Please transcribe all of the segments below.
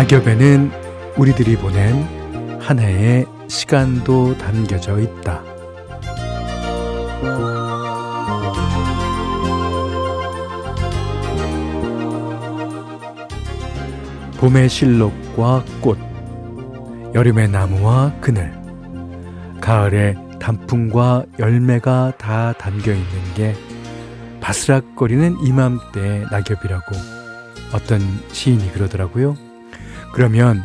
낙엽에는 우리들이 보낸 한 해의 시간도 담겨져 있다. 봄의 실록과 꽃, 여름의 나무와 그늘, 가을의 단풍과 열매가 다 담겨 있는 게 바스락거리는 이맘때 낙엽이라고 어떤 시인이 그러더라고요. 그러면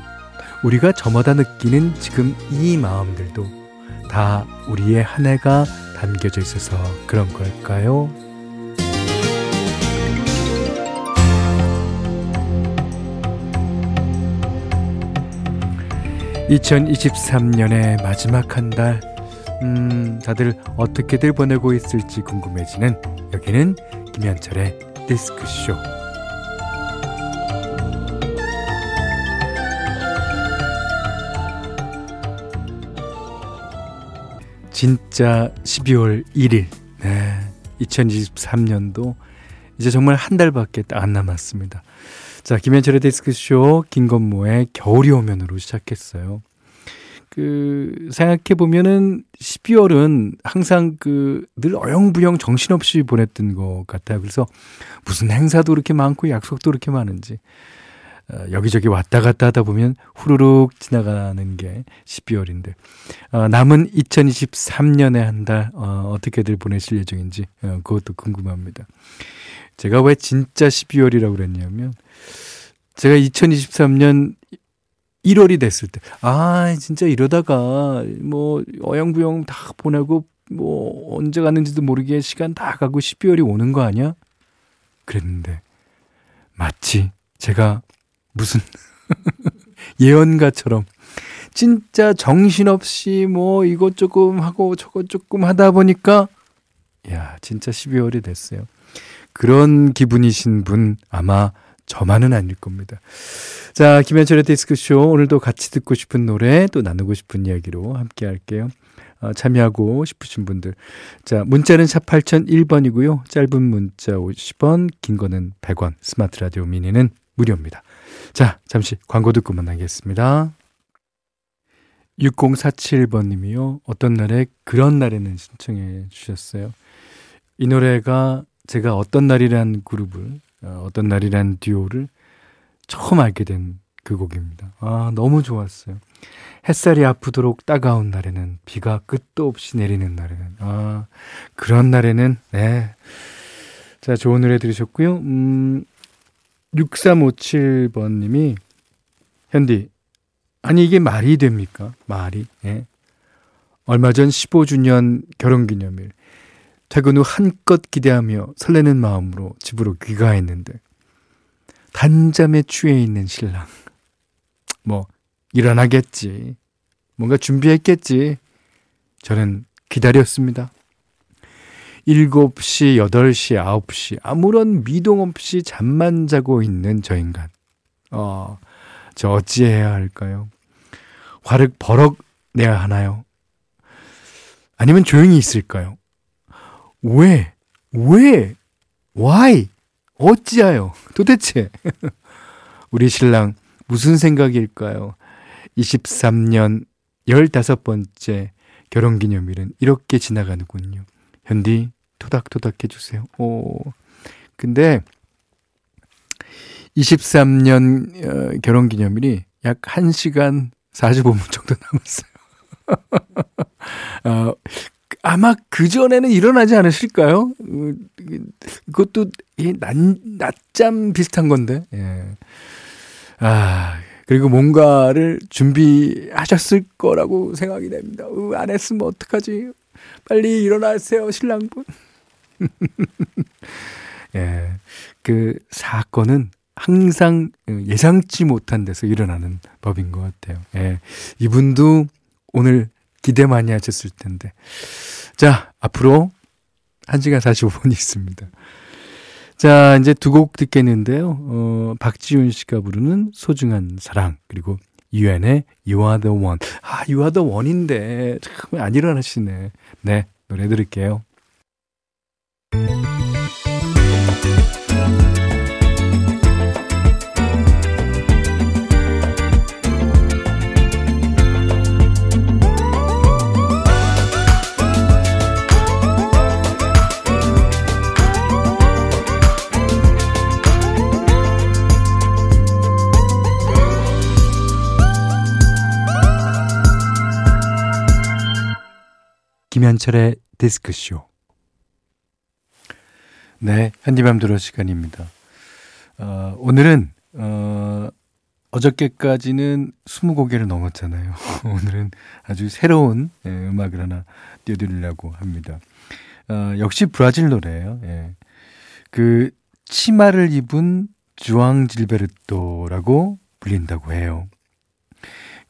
우리가 저마다 느끼는 지금 이 마음들도 다 우리의 한 해가 담겨져 있어서 그런 걸까요? 2023년의 마지막 한 달, 음, 다들 어떻게들 보내고 있을지 궁금해지는 여기는 김현철의 디스크쇼. 진짜 12월 1일. 네. 2023년도 이제 정말 한 달밖에 안 남았습니다. 자, 김현철의 데스크쇼 김건모의 겨울이 오면으로 시작했어요. 그 생각해 보면은 12월은 항상 그 늘 어영부영 정신없이 보냈던 것 같아요. 그래서 무슨 행사도 그렇게 많고 약속도 그렇게 많은지 어, 여기저기 왔다 갔다 하다 보면 후루룩 지나가는 게 12월인데 어, 남은 2023년의 한 달 어, 어떻게들 보내실 예정인지 어, 그것도 궁금합니다. 제가 왜 진짜 12월이라고 그랬냐면 제가 2023년 1월이 됐을 때, 아, 진짜 이러다가 뭐 어영부영 다 보내고 뭐 언제 갔는지도 모르게 시간 다 가고 12월이 오는 거 아니야? 그랬는데 마치 제가 무슨 예언가처럼 진짜 정신없이 뭐 이것 조금 하고 저것 조금 하다 보니까 야 진짜 12월이 됐어요. 그런 기분이신 분 아마 저만은 아닐 겁니다. 자, 김현철의 디스크쇼 오늘도 같이 듣고 싶은 노래 또 나누고 싶은 이야기로 함께 할게요. 어, 참여하고 싶으신 분들. 자, 문자는 샵 8001번이고요. 짧은 문자 50원, 긴 거는 100원, 스마트 라디오 미니는 무료입니다. 자, 잠시 광고 듣고 만나겠습니다. 6047번님이요. 어떤 날에 그런 날에는 신청해 주셨어요. 이 노래가 제가 어떤 날이란 그룹을, 어, 어떤 날이란 듀오를 처음 알게 된 그 곡입니다. 아, 너무 좋았어요. 햇살이 아프도록 따가운 날에는 비가 끝도 없이 내리는 날에는 아, 그런 날에는 네. 자, 좋은 노래 들으셨고요. 음, 6357번 님이 현디 아니 이게 말이 됩니까? 말이. 예. 얼마 전 15주년 결혼 기념일 퇴근 후 한껏 기대하며 설레는 마음으로 집으로 귀가했는데 단잠에 취해 있는 신랑. 뭐 일어나겠지. 뭔가 준비했겠지. 저는 기다렸습니다. 7시, 8시, 9시 아무런 미동 없이 잠만 자고 있는 저 인간. 어, 저 어찌해야 할까요? 화를 버럭 내야 하나요? 아니면 조용히 있을까요? 왜? 왜? why? 어찌하여? 도대체? 우리 신랑 무슨 생각일까요? 23년 15번째 결혼기념일은 이렇게 지나가는군요. 현디, 토닥토닥 해주세요. 오. 근데 23년 어, 결혼 기념일이 약 1시간 45분 정도 남았어요. 어, 아마 그전에는 일어나지 않으실까요? 그것도 낮, 낮잠 비슷한 건데. 예. 아, 그리고 뭔가를 준비하셨을 거라고 생각이 됩니다. 으, 안 했으면 어떡하지? 빨리 일어나세요, 신랑분. 예. 그 사건은 항상 예상치 못한 데서 일어나는 법인 것 같아요. 예. 이분도 오늘 기대 많이 하셨을 텐데. 자, 앞으로 1시간 45분이 있습니다. 자, 이제 두 곡 듣겠는데요. 어, 박지윤 씨가 부르는 소중한 사랑, 그리고 유엔의 You Are the One. 아, You Are the One인데, 참, 안 일어나시네. 네, 노래 들을게요. 김현철의 디스크쇼. 네, 현디맘 들어 시간입니다. 어, 오늘은, 어, 어저께까지는 20곡을 넘었잖아요. 오늘은 아주 새로운 예, 음악을 하나 띄워드리려고 합니다. 어, 역시 브라질 노래예요. 예. 그 치마를 입은 주앙 질베르토라고 불린다고 해요.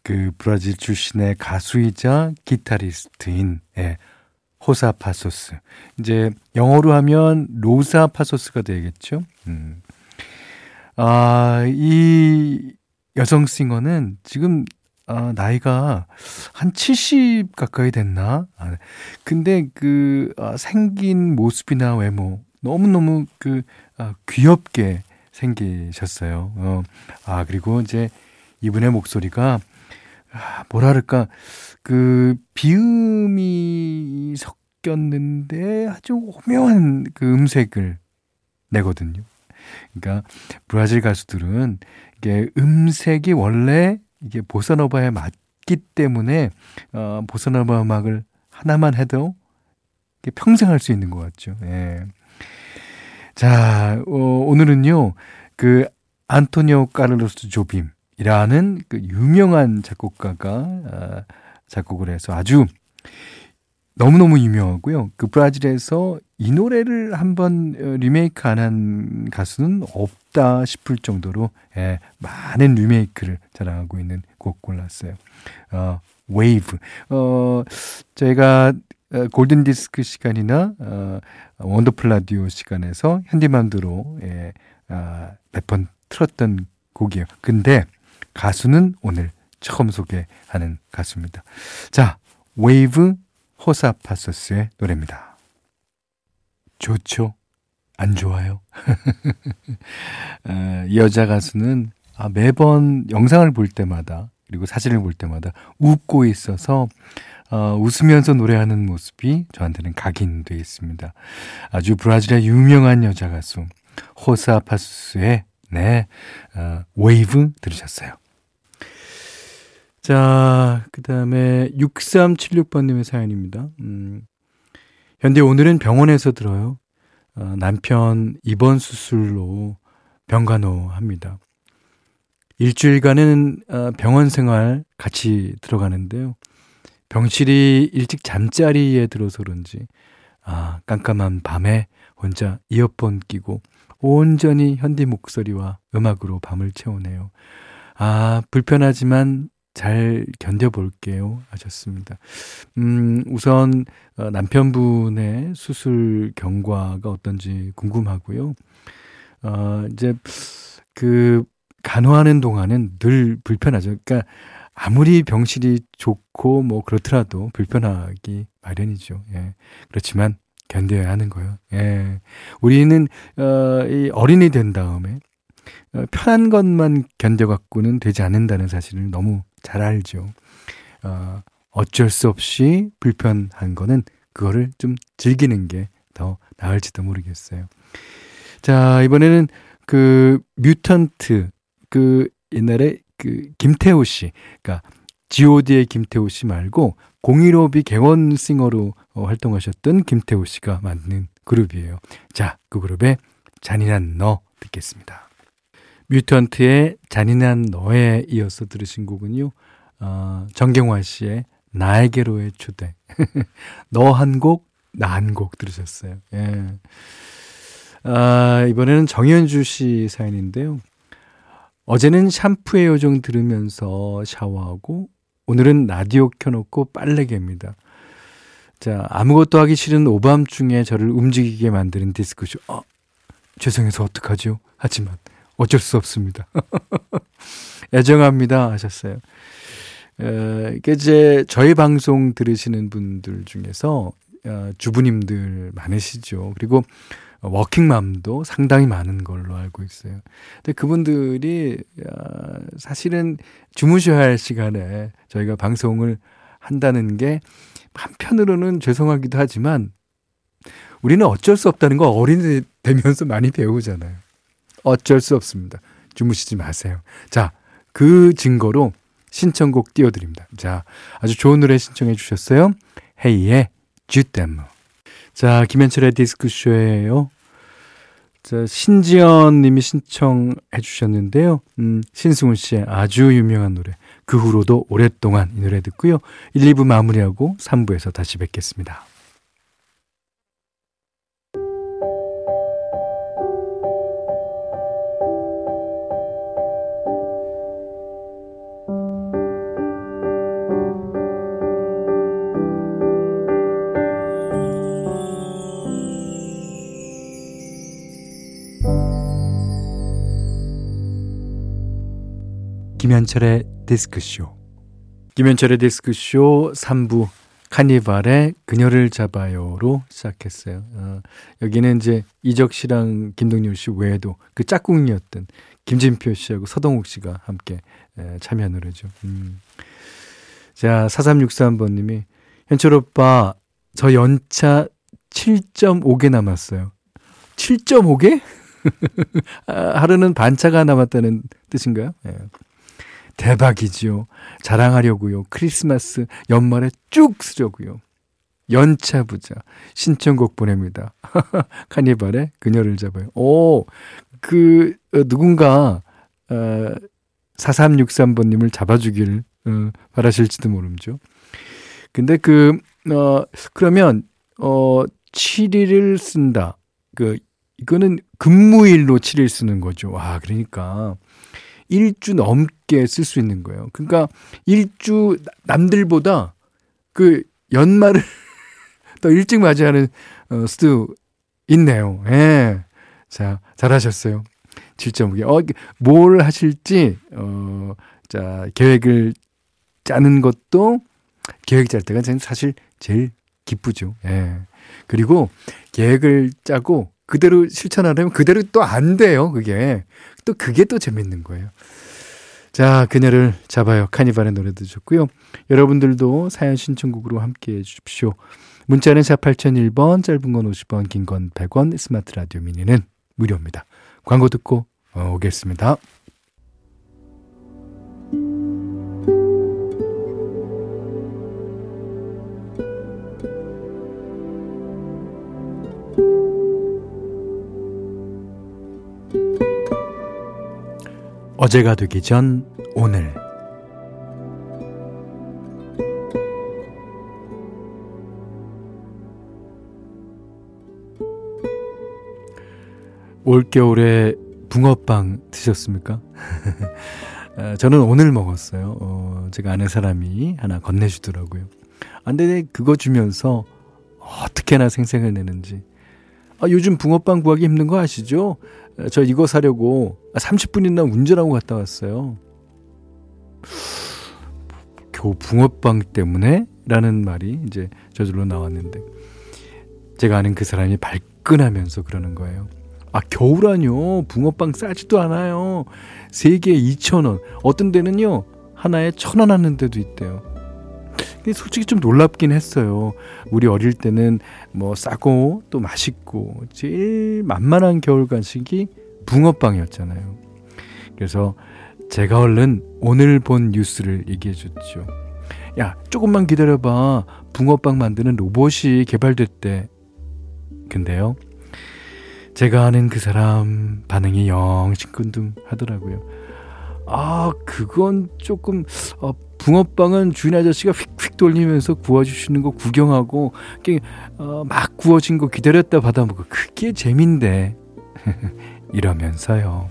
그 브라질 출신의 가수이자 기타리스트인 예, 호사 파소스. 이제 영어로 하면 로사 파소스가 되겠죠. 음. 아, 이 여성 싱어는 지금 아, 나이가 한 70 가까이 됐나? 아, 근데 그 아, 생긴 모습이나 외모 너무너무 그 아, 귀엽게 생기셨어요. 어, 아, 그리고 이제 이분의 목소리가 아, 뭐랄까 그 비음이 섞였는데 아주 오묘한 그 음색을 내거든요. 그러니까 브라질 가수들은 이게 음색이 원래 이게 보사노바에 맞기 때문에 어, 보사노바 음악을 하나만 해도 평생 할 수 있는 것 같죠. 예. 자, 어, 오늘은요, 그, 안토니오 까르로스 조빔 이라는 그 유명한 작곡가가 아, 작곡을 해서 아주 너무너무 유명하고요. 그 브라질에서 이 노래를 한번 어, 리메이크 안 한 가수는 없다 싶을 정도로 예, 많은 리메이크를 자랑하고 있는 곡 골랐어요. 어, 웨이브. 어, 저희가 어, 골든 디스크 시간이나 어, 원더풀 라디오 시간에서 현디 맘대로 예, 아, 몇번 틀었던 곡이에요. 근데 가수는 오늘 처음 소개하는 가수입니다. 자, 웨이브 호사 파소스의 노래입니다. 좋죠? 안 좋아요? 어, 이 여자 가수는 아, 매번 영상을 볼 때마다 그리고 사진을 볼 때마다 웃고 있어서 어, 웃으면서 노래하는 모습이 저한테는 각인되어 있습니다. 아주 브라질의 유명한 여자 가수 호사 파소스의 네 어, 웨이브 들으셨어요. 자, 그 다음에 6376번님의 사연입니다. 음, 현디 오늘은 병원에서 들어요. 어, 남편 입원 수술로 병간호 합니다. 일주일간은 어, 병원 생활 같이 들어가는데요. 병실이 일찍 잠자리에 들어서 그런지 아, 깜깜한 밤에 혼자 이어폰 끼고 온전히 현디 목소리와 음악으로 밤을 채우네요. 아, 불편하지만 잘 견뎌볼게요. 하셨습니다. 음, 우선, 어, 남편분의 수술 경과가 어떤지 궁금하고요. 어, 이제, 그, 간호하는 동안은 늘 불편하죠. 그러니까, 아무리 병실이 좋고 뭐 그렇더라도 불편하기 마련이죠. 예. 그렇지만 견뎌야 하는 거예요. 예. 우리는 어, 이 어린이 된 다음에 어, 편한 것만 견뎌갖고는 되지 않는다는 사실을 너무 잘 알죠. 어, 어쩔 수 없이 불편한 거는 그거를 좀 즐기는 게 더 나을지도 모르겠어요. 자, 이번에는 그 뮤턴트 그 옛날에 그 김태호 씨, 그러니까 G.O.D의 김태호 씨 말고 015B 갱원싱어로 어, 활동하셨던 김태호 씨가 만든 그룹이에요. 자, 그 그룹의 잔인한 너 듣겠습니다. 뮤턴트의 잔인한 너에 이어서 들으신 곡은요. 어, 정경화 씨의 나에게로의 초대. 너 한 곡, 나 한 곡 들으셨어요. 예. 아, 이번에는 정현주 씨 사연인데요. 어제는 샴푸의 요정 들으면서 샤워하고 오늘은 라디오 켜놓고 빨래개입니다. 자, 아무것도 하기 싫은 오밤중에 저를 움직이게 만드는 디스크쇼. 어, 죄송해서 어떡하죠? 하지만 어쩔 수 없습니다. 애정합니다. 하셨어요. 에, 이제 저희 방송 들으시는 분들 중에서 어, 주부님들 많으시죠. 그리고 워킹맘도 상당히 많은 걸로 알고 있어요. 근데 그분들이 사실은 주무셔야 할 시간에 저희가 방송을 한다는 게 한편으로는 죄송하기도 하지만 우리는 어쩔 수 없다는 거 어린이 되면서 많이 배우잖아요. 어쩔 수 없습니다. 주무시지 마세요. 자, 그 증거로 신청곡 띄워드립니다. 자, 아주 좋은 노래 신청해 주셨어요. 헤이의 주댐. 자, 김현철의 디스크쇼예요. 자, 신지연 님이 신청해 주셨는데요. 음, 신승훈 씨의 아주 유명한 노래. 그 후로도 오랫동안 이 노래 듣고요. 1, 2부 마무리하고 3부에서 다시 뵙겠습니다. 김현철의 디스크쇼. 김현철의 디스크쇼 3부 카니발의 그녀를 잡아요로 시작했어요. 어, 여기는 이제 이적 씨랑 김동률 씨 외에도 그 짝꿍이었던 김진표 씨하고 서동욱 씨가 함께 에, 참여한 노래죠. 음. 자, 4363번님이 현철 오빠 저 연차 7.5개 남았어요. 7.5개? 아, 하루는 반차가 남았다는 뜻인가요? 예. 대박이지요. 자랑하려고요. 크리스마스 연말에 쭉 쓰려고요. 연차 부자 신청곡 보냅니다. 카니발의 그녀를 잡아요. 오, 그 어, 누군가 어, 4363번님을 잡아주기를 어, 바라실지도 모르죠. 근데 그 어, 그러면 어 7일을 쓴다. 그 이거는 근무일로 7일 쓰는 거죠. 와, 그러니까 일주 넘게 쓸 수 있는 거예요. 그러니까 일주 남들보다 그 연말을 더 일찍 맞이하는 어, 수도 있네요. 예. 자, 잘하셨어요. 7.5개. 어, 뭘 하실지, 어, 자, 계획을 짜는 것도 계획 짤 때가 사실 제일 기쁘죠. 예. 그리고 계획을 짜고 그대로 실천하려면 그대로 또 안 돼요, 그게. 또 그게 또 재밌는 거예요. 자, 그녀를 잡아요. 카니발의 노래도 좋고요. 여러분들도 사연 신청곡으로 함께 해 주십시오. 문자는 4 8001번, 짧은 건 50원, 긴 건 100원, 스마트 라디오 미니는 무료입니다. 광고 듣고 오겠습니다. 어제가 되기 전 오늘 올겨울에 붕어빵 드셨습니까? 어, 저는 오늘 먹었어요. 어, 제가 아는 사람이 하나 건네주더라고요. 아, 근데 그거 주면서 어떻게나 생생을 내는지. 아, 요즘 붕어빵 구하기 힘든 거 아시죠? 저 이거 사려고 30분이나 운전하고 갔다 왔어요. 겨우 붕어빵 때문에? 라는 말이 이제 저절로 나왔는데 제가 아는 그 사람이 발끈하면서 그러는 거예요. 아, 겨울아니요. 붕어빵 싸지도 않아요. 3개에 2,000원. 어떤 데는요. 하나에 1,000원 하는 데도 있대요. 근데 솔직히 좀 놀랍긴 했어요. 우리 어릴 때는 뭐 싸고 또 맛있고 제일 만만한 겨울 간식이 붕어빵이었잖아요. 그래서 제가 얼른 오늘 본 뉴스를 얘기해 줬죠. 야, 조금만 기다려봐. 붕어빵 만드는 로봇이 개발됐대. 근데요, 제가 아는 그 사람 반응이 영 시큰둥 하더라고요. 아, 그건 조금 어, 붕어빵은 주인 아저씨가 휙휙 돌리면서 구워주시는 거 구경하고 어, 막 구워진 거 기다렸다 받아먹고 그게 재민데 이러면서요.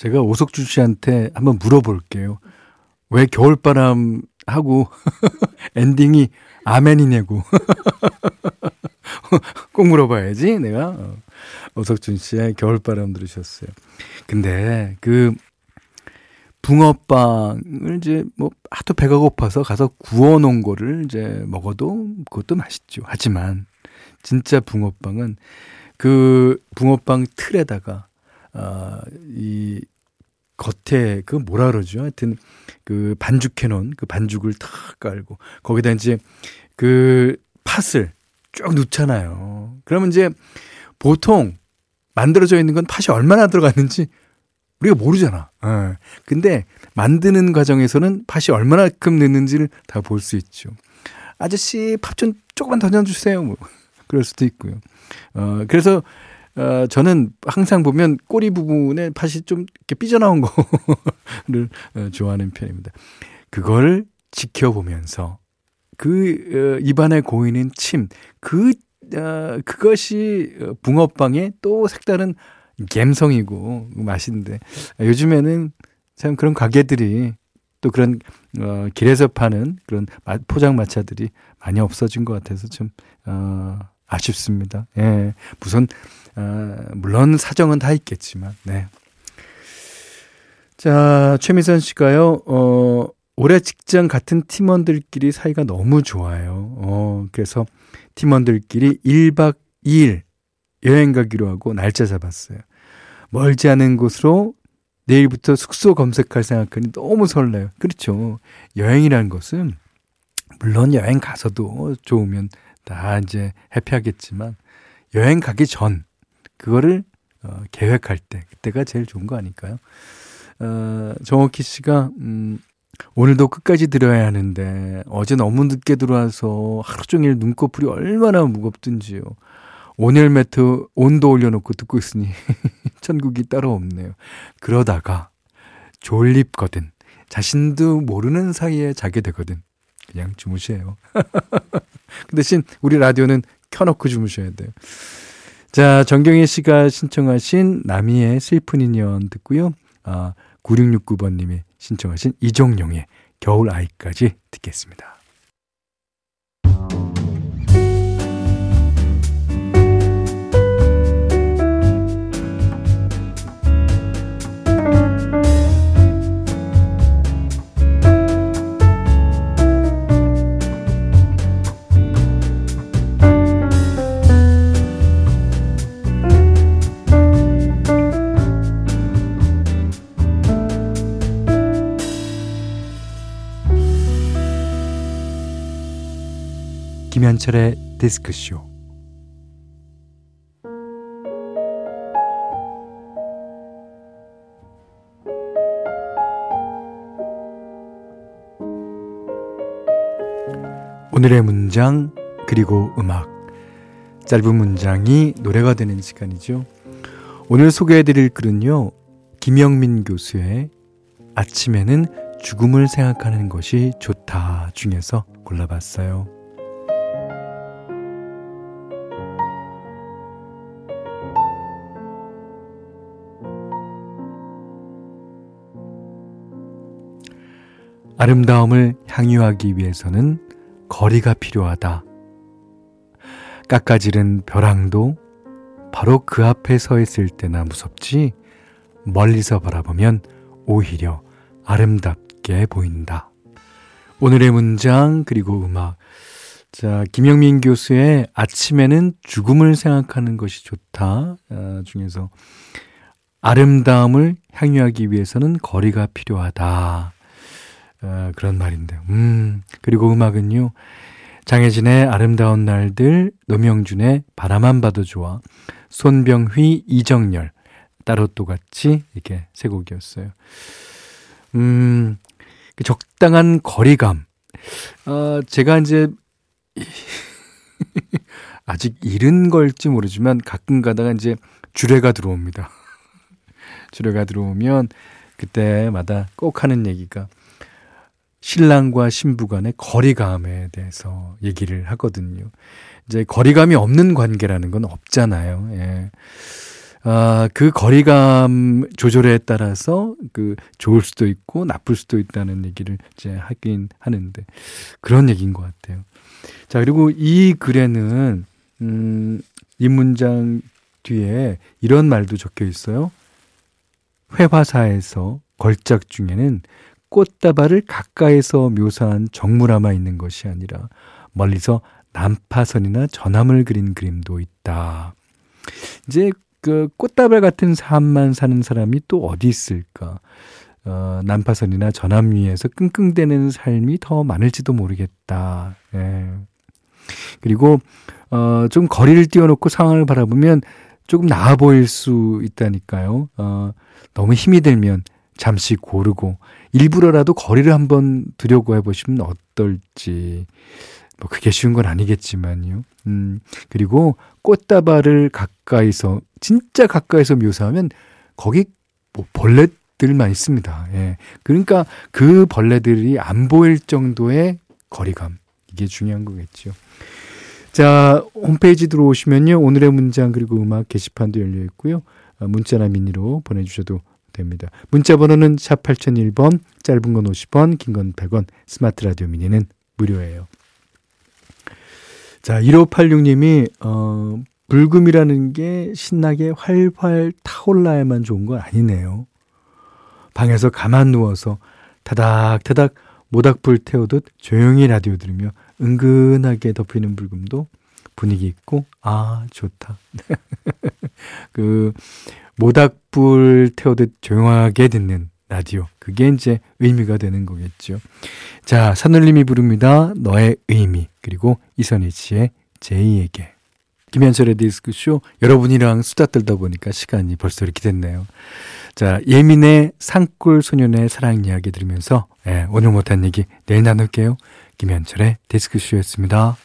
제가 오석주 씨한테 한번 물어볼게요. 왜 겨울바람 하고 엔딩이 아멘이냐고. 꼭 물어봐야지, 내가. 어. 오석준 씨의 겨울바람 들으셨어요. 근데 그 붕어빵을 이제 뭐 하도 배가 고파서 가서 구워 놓은 거를 이제 먹어도 그것도 맛있죠. 하지만 진짜 붕어빵은 그 붕어빵 틀에다가 아 이 겉에 그 뭐라 그러죠? 하여튼 그 반죽해 놓은 그 반죽을 탁 깔고 거기다 이제 그 팥을 쭉 넣잖아요. 그러면 이제 보통 만들어져 있는 건 팥이 얼마나 들어갔는지 우리가 모르잖아. 예. 근데 만드는 과정에서는 팥이 얼마나큼 넣는지를 다 볼 수 있죠. 아저씨 팥 좀 조금만 더 넣어주세요. 뭐 그럴 수도 있고요. 어 그래서 어 저는 항상 보면 꼬리 부분에 팥이 좀 이렇게 삐져나온 거를 어, 좋아하는 편입니다. 그걸 지켜보면서 그 어, 입안에 고이는 침, 그 어, 그것이 붕어빵의 또 색다른 갬성이고 맛인데 요즘에는 참 그런 가게들이 또 그런 어, 길에서 파는 그런 포장 마차들이 많이 없어진 것 같아서 좀 어, 아쉽습니다. 예, 무슨 어, 물론 사정은 다 있겠지만, 네. 자, 최미선 씨가요, 어, 올해 직장 같은 팀원들끼리 사이가 너무 좋아요. 어, 그래서 팀원들끼리 1박 2일 여행 가기로 하고 날짜 잡았어요. 멀지 않은 곳으로 내일부터 숙소 검색할 생각하니 너무 설레요. 그렇죠. 여행이라는 것은 물론 여행 가서도 좋으면 다 이제 해피하겠지만 여행 가기 전 그거를 어, 계획할 때 그때가 제일 좋은 거 아닐까요? 어, 정옥희 씨가 음, 오늘도 끝까지 들어야 하는데 어제 너무 늦게 들어와서 하루 종일 눈꺼풀이 얼마나 무겁든지요. 온열 매트 온도 올려놓고 듣고 있으니 천국이 따로 없네요. 그러다가 졸립거든. 자신도 모르는 사이에 자게 되거든. 그냥 주무세요. 그 대신 우리 라디오는 켜놓고 주무셔야 돼요. 자, 정경희 씨가 신청하신 나미의 슬픈 인연 듣고요. 아, 9669번님이 신청하신 이종용의 겨울 아이까지 듣겠습니다. 김현철의 디스크쇼 오늘의 문장 그리고 음악 짧은 문장이 노래가 되는 시간이죠. 오늘 소개해드릴 글은요. 김영민 교수의 아침에는 죽음을 생각하는 것이 좋다 중에서 골라봤어요. 아름다움을 향유하기 위해서는 거리가 필요하다. 깎아지른 벼랑도 바로 그 앞에 서 있을 때나 무섭지 멀리서 바라보면 오히려 아름답게 보인다. 오늘의 문장 그리고 음악. 자, 김영민 교수의 아침에는 죽음을 생각하는 것이 좋다. 아, 중에서 아름다움을 향유하기 위해서는 거리가 필요하다. 어, 그런 말인데요. 음, 그리고 음악은요. 장혜진의 아름다운 날들, 노명준의 바라만 봐도 좋아, 손병휘, 이정열, 따로 또 같이 이렇게 세 곡이었어요. 음, 그 적당한 거리감. 어, 제가 이제, 아직 이른 걸지 모르지만 가끔 가다가 이제 주례가 들어옵니다. 주례가 들어오면 그때마다 꼭 하는 얘기가 신랑과 신부 간의 거리감에 대해서 얘기를 하거든요. 이제 거리감이 없는 관계라는 건 없잖아요. 예. 아, 그 거리감 조절에 따라서 그 좋을 수도 있고 나쁠 수도 있다는 얘기를 이제 하긴 하는데 그런 얘기인 것 같아요. 자, 그리고 이 글에는, 음, 이 문장 뒤에 이런 말도 적혀 있어요. 회화사에서 걸작 중에는 꽃다발을 가까이서 묘사한 정물화만 있는 것이 아니라 멀리서 난파선이나 전함을 그린 그림도 있다. 이제 그 꽃다발 같은 삶만 사는 사람이 또 어디 있을까? 어, 난파선이나 전함 위에서 끙끙대는 삶이 더 많을지도 모르겠다. 예. 그리고 어, 좀 거리를 띄워놓고 상황을 바라보면 조금 나아 보일 수 있다니까요. 어, 너무 힘이 들면 잠시 고르고 일부러라도 거리를 한번 두려고 해보시면 어떨지. 뭐 그게 쉬운 건 아니겠지만요. 음, 그리고 꽃다발을 가까이서 진짜 가까이서 묘사하면 거기 뭐 벌레들만 있습니다. 예. 그러니까 그 벌레들이 안 보일 정도의 거리감 이게 중요한 거겠죠. 자, 홈페이지 들어오시면요. 오늘의 문장 그리고 음악 게시판도 열려 있고요. 어, 문자나 미니로 보내주셔도 됩니다. 문자 번호는 샵 8001번, 짧은 건 50원, 긴 건 100원, 스마트 라디오 미니는 무료예요. 자, 1586님이, 어, 불금이라는 게 신나게 활활 타올라야만 좋은 건 아니네요. 방에서 가만 누워서 타닥타닥 모닥불 태우듯 조용히 라디오 들으며 은근하게 덮이는 불금도 분위기 있고, 아, 좋다. 그, 모닥불 태우듯 조용하게 듣는 라디오. 그게 이제 의미가 되는 거겠죠. 자, 산울림이 부릅니다. 너의 의미. 그리고 이선희 씨의 제이에게. 김현철의 디스크쇼. 여러분이랑 수다 떨다 보니까 시간이 벌써 이렇게 됐네요. 자, 예민의 산골 소년의 사랑 이야기 들으면서, 예, 오늘 못한 얘기 내일 나눌게요. 김현철의 디스크쇼였습니다.